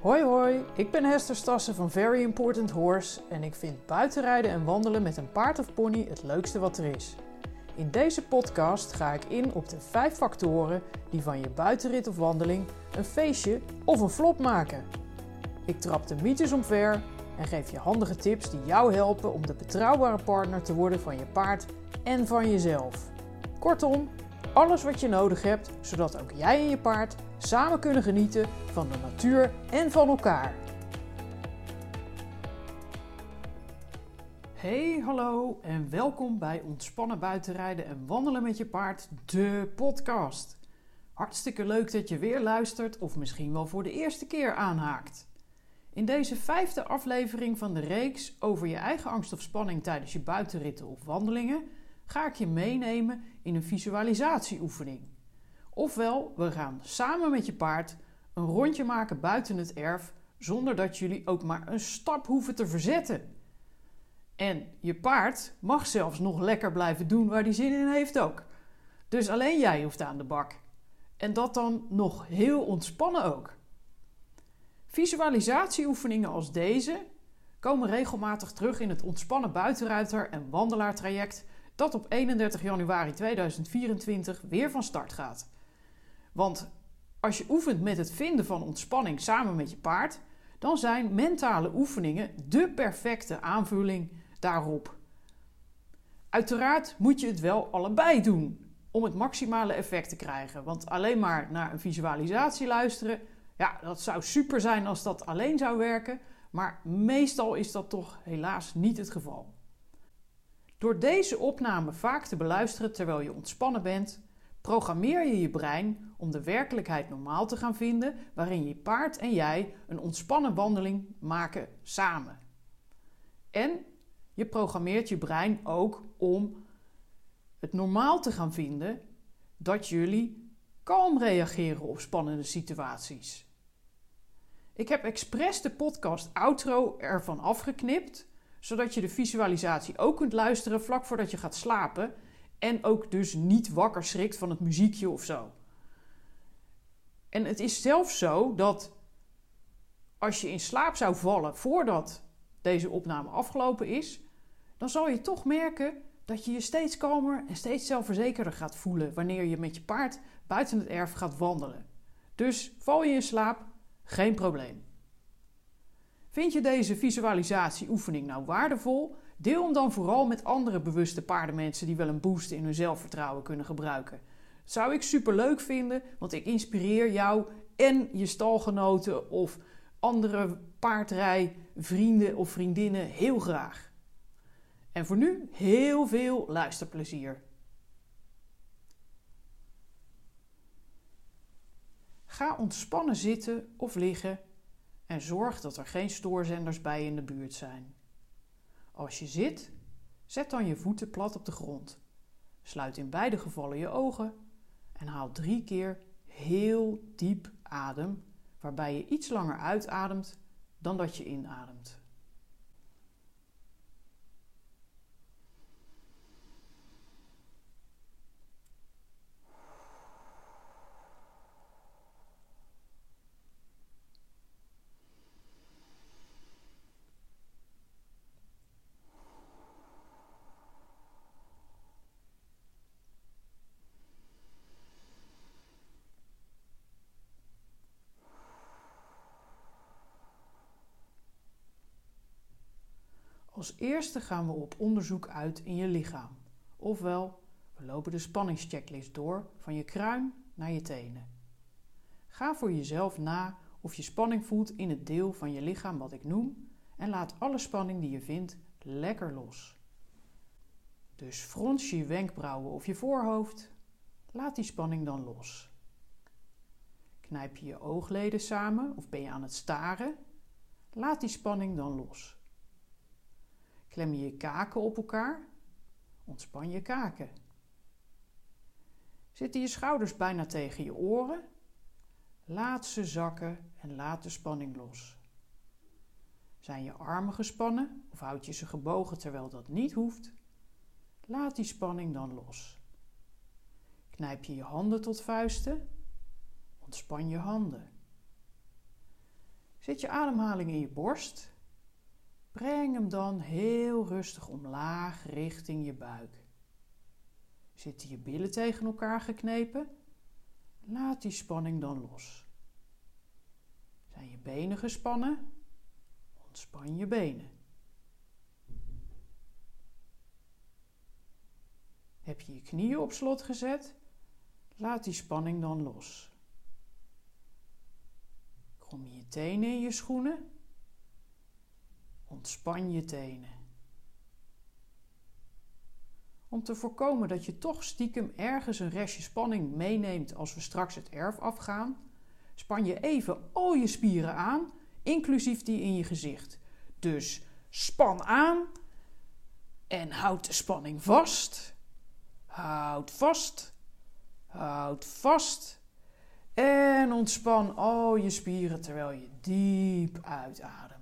Hoi hoi, ik ben Hester Stassen van Very Important Horse en ik vind buitenrijden en wandelen met een paard of pony het leukste wat er is. In deze podcast ga ik in op de vijf factoren die van je buitenrit of wandeling een feestje of een flop maken. Ik trap de mythes omver en geef je handige tips die jou helpen om de betrouwbare partner te worden van je paard en van jezelf. Kortom, alles wat je nodig hebt zodat ook jij en je paard samen kunnen genieten van de natuur en van elkaar. Hey, hallo en welkom bij Ontspannen buitenrijden en wandelen met je paard, de podcast. Hartstikke leuk dat je weer luistert of misschien wel voor de eerste keer aanhaakt. In deze vijfde aflevering van de reeks over je eigen angst of spanning tijdens je buitenritten of wandelingen ga ik je meenemen in een visualisatieoefening. Ofwel, we gaan samen met je paard een rondje maken buiten het erf zonder dat jullie ook maar een stap hoeven te verzetten. En je paard mag zelfs nog lekker blijven doen waar hij zin in heeft ook. Dus alleen jij hoeft aan de bak. En dat dan nog heel ontspannen ook. Visualisatieoefeningen als deze komen regelmatig terug in het ontspannen buitenruiter en wandelaartraject dat op 31 januari 2024 weer van start gaat. Want als je oefent met het vinden van ontspanning samen met je paard, dan zijn mentale oefeningen de perfecte aanvulling daarop. Uiteraard moet je het wel allebei doen om het maximale effect te krijgen. Want alleen maar naar een visualisatie luisteren, ja, dat zou super zijn als dat alleen zou werken. Maar meestal is dat toch helaas niet het geval. Door deze opname vaak te beluisteren terwijl je ontspannen bent, programmeer je je brein om de werkelijkheid normaal te gaan vinden, waarin je paard en jij een ontspannen wandeling maken samen. En je programmeert je brein ook om het normaal te gaan vinden dat jullie kalm reageren op spannende situaties. Ik heb expres de podcast outro ervan afgeknipt, zodat je de visualisatie ook kunt luisteren vlak voordat je gaat slapen en ook dus niet wakker schrikt van het muziekje of zo. En het is zelfs zo dat als je in slaap zou vallen voordat deze opname afgelopen is, dan zal je toch merken dat je je steeds kalmer en steeds zelfverzekerder gaat voelen wanneer je met je paard buiten het erf gaat wandelen. Dus val je in slaap, geen probleem. Vind je deze visualisatieoefening nou waardevol? Deel hem dan vooral met andere bewuste paardenmensen die wel een boost in hun zelfvertrouwen kunnen gebruiken. Zou ik super leuk vinden, want ik inspireer jou en je stalgenoten of andere paardrijvrienden of vriendinnen heel graag. En voor nu heel veel luisterplezier. Ga ontspannen zitten of liggen en zorg dat er geen stoorzenders bij in de buurt zijn. Als je zit, zet dan je voeten plat op de grond. Sluit in beide gevallen je ogen en haal drie keer heel diep adem, waarbij je iets langer uitademt dan dat je inademt. Als eerste gaan we op onderzoek uit in je lichaam. Ofwel, we lopen de spanningschecklist door van je kruin naar je tenen. Ga voor jezelf na of je spanning voelt in het deel van je lichaam wat ik noem en laat alle spanning die je vindt lekker los. Dus frons je wenkbrauwen of je voorhoofd. Laat die spanning dan los. Knijp je je oogleden samen of ben je aan het staren? Laat die spanning dan los. Klem je je kaken op elkaar. Ontspan je kaken. Zitten je schouders bijna tegen je oren? Laat ze zakken en laat de spanning los. Zijn je armen gespannen of houd je ze gebogen terwijl dat niet hoeft? Laat die spanning dan los. Knijp je je handen tot vuisten? Ontspan je handen. Zit je ademhaling in je borst? Breng hem dan heel rustig omlaag richting je buik. Zitten je billen tegen elkaar geknepen? Laat die spanning dan los. Zijn je benen gespannen? Ontspan je benen. Heb je je knieën op slot gezet? Laat die spanning dan los. Krom je je tenen in je schoenen? Ontspan je tenen. Om te voorkomen dat je toch stiekem ergens een restje spanning meeneemt als we straks het erf afgaan, span je even al je spieren aan, inclusief die in je gezicht. Dus span aan en houd de spanning vast. Houd vast. Houd vast. En ontspan al je spieren terwijl je diep uitademt.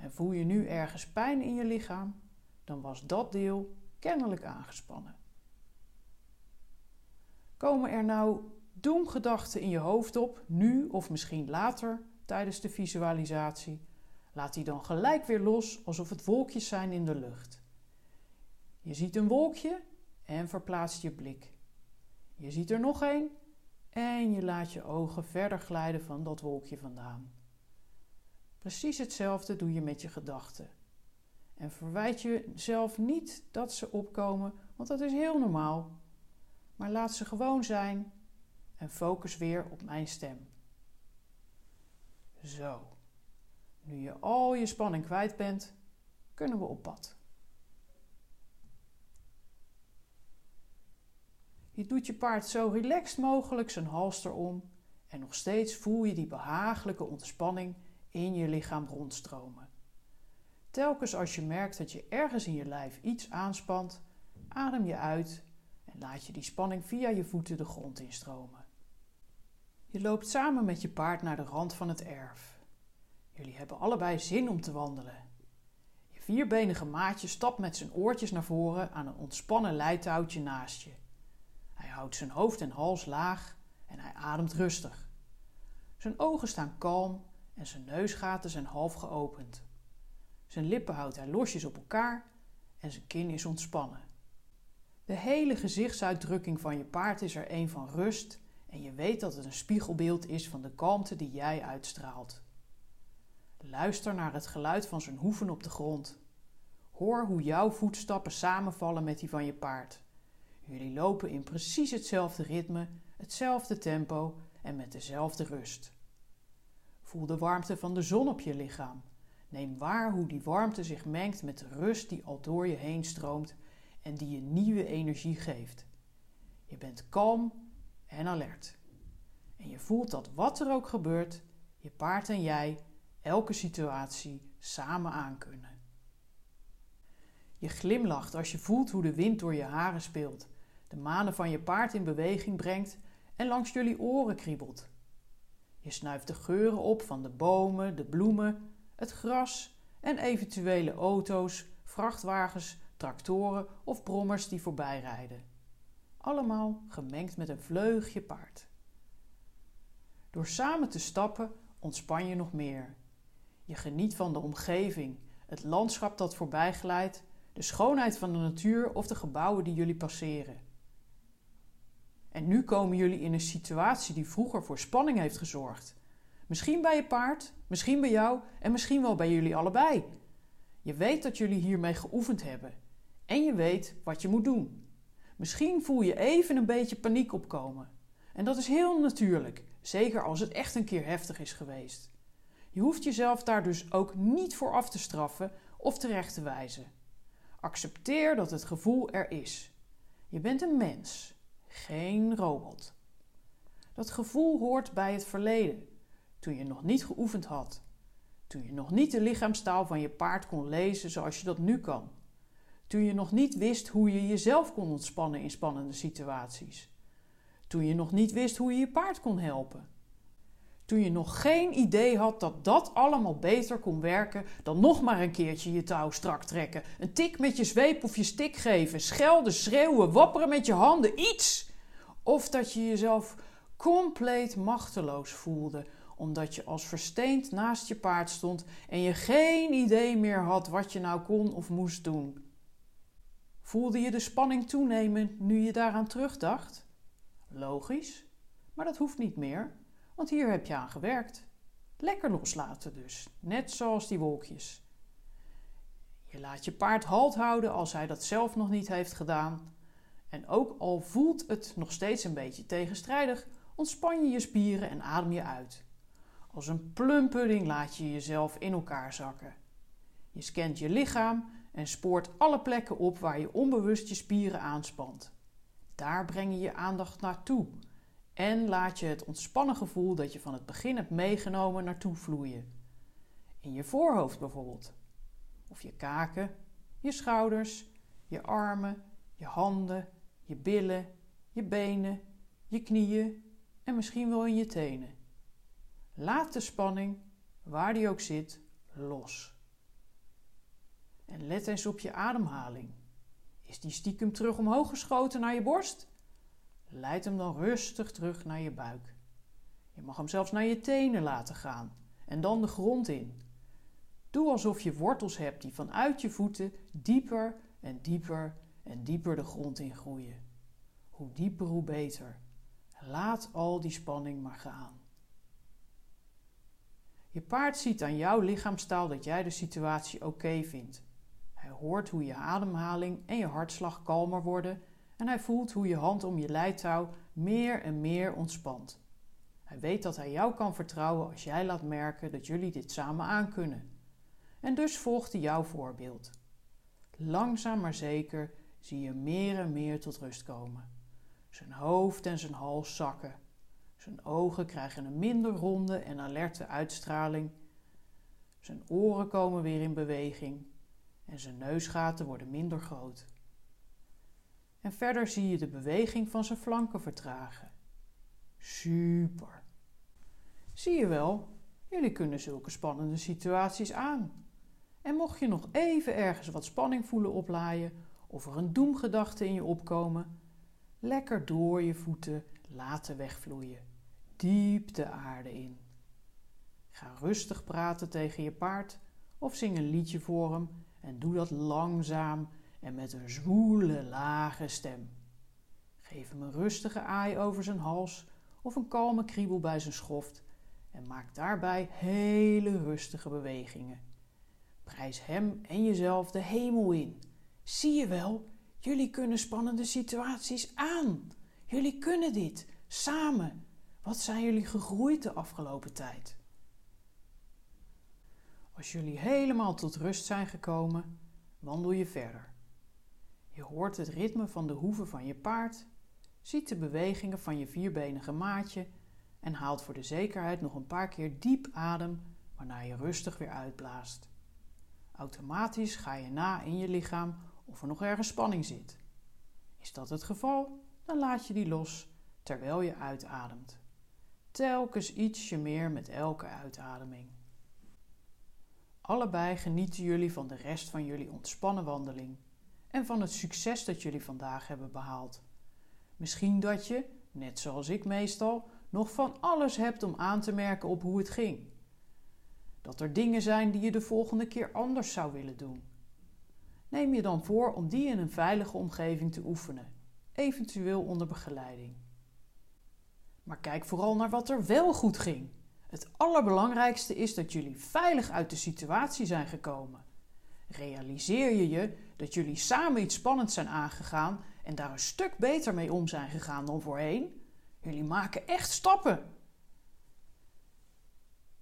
En voel je nu ergens pijn in je lichaam, dan was dat deel kennelijk aangespannen. Komen er nou doemgedachten in je hoofd op, nu of misschien later tijdens de visualisatie? Laat die dan gelijk weer los alsof het wolkjes zijn in de lucht. Je ziet een wolkje en verplaatst je blik. Je ziet er nog één en je laat je ogen verder glijden van dat wolkje vandaan. Precies hetzelfde doe je met je gedachten. En verwijt jezelf niet dat ze opkomen, want dat is heel normaal. Maar laat ze gewoon zijn en focus weer op mijn stem. Zo. Nu je al je spanning kwijt bent, kunnen we op pad. Je doet je paard zo relaxed mogelijk zijn halster om en nog steeds voel je die behagelijke ontspanning in je lichaam rondstromen. Telkens als je merkt dat je ergens in je lijf iets aanspant, adem je uit en laat je die spanning via je voeten de grond instromen. Je loopt samen met je paard naar de rand van het erf. Jullie hebben allebei zin om te wandelen. Je vierbenige maatje stapt met zijn oortjes naar voren aan een ontspannen leitouwtje naast je. Hij houdt zijn hoofd en hals laag en hij ademt rustig. Zijn ogen staan kalm en zijn neusgaten zijn half geopend. Zijn lippen houdt hij losjes op elkaar en zijn kin is ontspannen. De hele gezichtsuitdrukking van je paard is er een van rust en je weet dat het een spiegelbeeld is van de kalmte die jij uitstraalt. Luister naar het geluid van zijn hoeven op de grond. Hoor hoe jouw voetstappen samenvallen met die van je paard. Jullie lopen in precies hetzelfde ritme, hetzelfde tempo en met dezelfde rust. Voel de warmte van de zon op je lichaam. Neem waar hoe die warmte zich mengt met de rust die al door je heen stroomt en die je nieuwe energie geeft. Je bent kalm en alert. En je voelt dat wat er ook gebeurt, je paard en jij elke situatie samen aankunnen. Je glimlacht als je voelt hoe de wind door je haren speelt, de manen van je paard in beweging brengt en langs jullie oren kriebelt. Je snuift de geuren op van de bomen, de bloemen, het gras en eventuele auto's, vrachtwagens, tractoren of brommers die voorbij rijden. Allemaal gemengd met een vleugje paard. Door samen te stappen ontspan je nog meer. Je geniet van de omgeving, het landschap dat voorbij glijdt, de schoonheid van de natuur of de gebouwen die jullie passeren. En nu komen jullie in een situatie die vroeger voor spanning heeft gezorgd. Misschien bij je paard, misschien bij jou en misschien wel bij jullie allebei. Je weet dat jullie hiermee geoefend hebben en je weet wat je moet doen. Misschien voel je even een beetje paniek opkomen. En dat is heel natuurlijk, zeker als het echt een keer heftig is geweest. Je hoeft jezelf daar dus ook niet voor af te straffen of terecht te wijzen. Accepteer dat het gevoel er is. Je bent een mens, geen robot. Dat gevoel hoort bij het verleden, toen je nog niet geoefend had. Toen je nog niet de lichaamstaal van je paard kon lezen zoals je dat nu kan. Toen je nog niet wist hoe je jezelf kon ontspannen in spannende situaties. Toen je nog niet wist hoe je je paard kon helpen. Toen je nog geen idee had dat dat allemaal beter kon werken dan nog maar een keertje je touw strak trekken. Een tik met je zweep of je stik geven. Schelden, schreeuwen, wapperen met je handen. Iets! Of dat je jezelf compleet machteloos voelde omdat je als versteend naast je paard stond en je geen idee meer had wat je nou kon of moest doen. Voelde je de spanning toenemen nu je daaraan terugdacht? Logisch, maar dat hoeft niet meer, want hier heb je aan gewerkt. Lekker loslaten dus, net zoals die wolkjes. Je laat je paard halt houden als hij dat zelf nog niet heeft gedaan. En ook al voelt het nog steeds een beetje tegenstrijdig, ontspan je je spieren en adem je uit. Als een plumpudding laat je jezelf in elkaar zakken. Je scant je lichaam en spoort alle plekken op waar je onbewust je spieren aanspant. Daar breng je je aandacht naartoe en laat je het ontspannen gevoel dat je van het begin hebt meegenomen naartoe vloeien. In je voorhoofd bijvoorbeeld, of je kaken, je schouders, je armen, je handen, je billen, je benen, je knieën en misschien wel in je tenen. Laat de spanning, waar die ook zit, los. En let eens op je ademhaling. Is die stiekem terug omhoog geschoten naar je borst? Leid hem dan rustig terug naar je buik. Je mag hem zelfs naar je tenen laten gaan en dan de grond in. Doe alsof je wortels hebt die vanuit je voeten dieper en dieper en dieper de grond in groeien. Hoe dieper, hoe beter. Laat al die spanning maar gaan. Je paard ziet aan jouw lichaamstaal dat jij de situatie oké vindt. Hij hoort hoe je ademhaling en je hartslag kalmer worden en hij voelt hoe je hand om je leidtouw meer en meer ontspant. Hij weet dat hij jou kan vertrouwen als jij laat merken dat jullie dit samen aankunnen. En dus volgt hij jouw voorbeeld. Langzaam maar zeker zie je meer en meer tot rust komen. Zijn hoofd en zijn hals zakken. Zijn ogen krijgen een minder ronde en alerte uitstraling. Zijn oren komen weer in beweging en zijn neusgaten worden minder groot. En verder zie je de beweging van zijn flanken vertragen. Super. Zie je wel, jullie kunnen zulke spannende situaties aan. En mocht je nog even ergens wat spanning voelen oplaaien of er een doemgedachte in je opkomen, lekker door je voeten laten wegvloeien, diep de aarde in. Ga rustig praten tegen je paard of zing een liedje voor hem en doe dat langzaam en met een zwoele, lage stem. Geef hem een rustige aai over zijn hals of een kalme kriebel bij zijn schoft en maak daarbij hele rustige bewegingen. Prijs hem en jezelf de hemel in. Zie je wel, jullie kunnen spannende situaties aan. Jullie kunnen dit, samen. Wat zijn jullie gegroeid de afgelopen tijd? Als jullie helemaal tot rust zijn gekomen, wandel je verder. Je hoort het ritme van de hoeven van je paard, ziet de bewegingen van je vierbenige maatje en haalt voor de zekerheid nog een paar keer diep adem, waarna je rustig weer uitblaast. Automatisch ga je na in je lichaam of er nog ergens spanning zit. Is dat het geval, dan laat je die los terwijl je uitademt. Telkens ietsje meer met elke uitademing. Allebei genieten jullie van de rest van jullie ontspannen wandeling en van het succes dat jullie vandaag hebben behaald. Misschien dat je, net zoals ik meestal, nog van alles hebt om aan te merken op hoe het ging. Dat er dingen zijn die je de volgende keer anders zou willen doen. Neem je dan voor om die in een veilige omgeving te oefenen, eventueel onder begeleiding. Maar kijk vooral naar wat er wel goed ging. Het allerbelangrijkste is dat jullie veilig uit de situatie zijn gekomen. Realiseer je je dat jullie samen iets spannends zijn aangegaan en daar een stuk beter mee om zijn gegaan dan voorheen? Jullie maken echt stappen.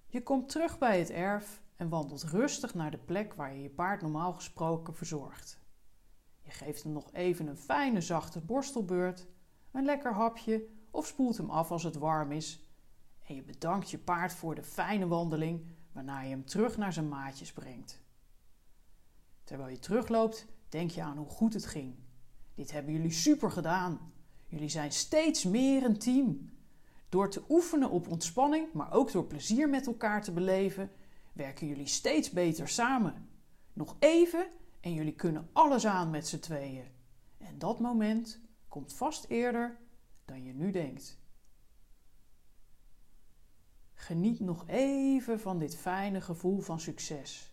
Je komt terug bij het erf en wandelt rustig naar de plek waar je je paard normaal gesproken verzorgt. Je geeft hem nog even een fijne zachte borstelbeurt, een lekker hapje of spoelt hem af als het warm is. En je bedankt je paard voor de fijne wandeling, waarna je hem terug naar zijn maatjes brengt. Terwijl je terugloopt, denk je aan hoe goed het ging. Dit hebben jullie super gedaan. Jullie zijn steeds meer een team. Door te oefenen op ontspanning, maar ook door plezier met elkaar te beleven, werken jullie steeds beter samen. Nog even en jullie kunnen alles aan met z'n tweeën. En dat moment komt vast eerder dan je nu denkt. Geniet nog even van dit fijne gevoel van succes.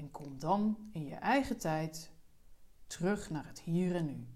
En kom dan in je eigen tijd terug naar het hier en nu.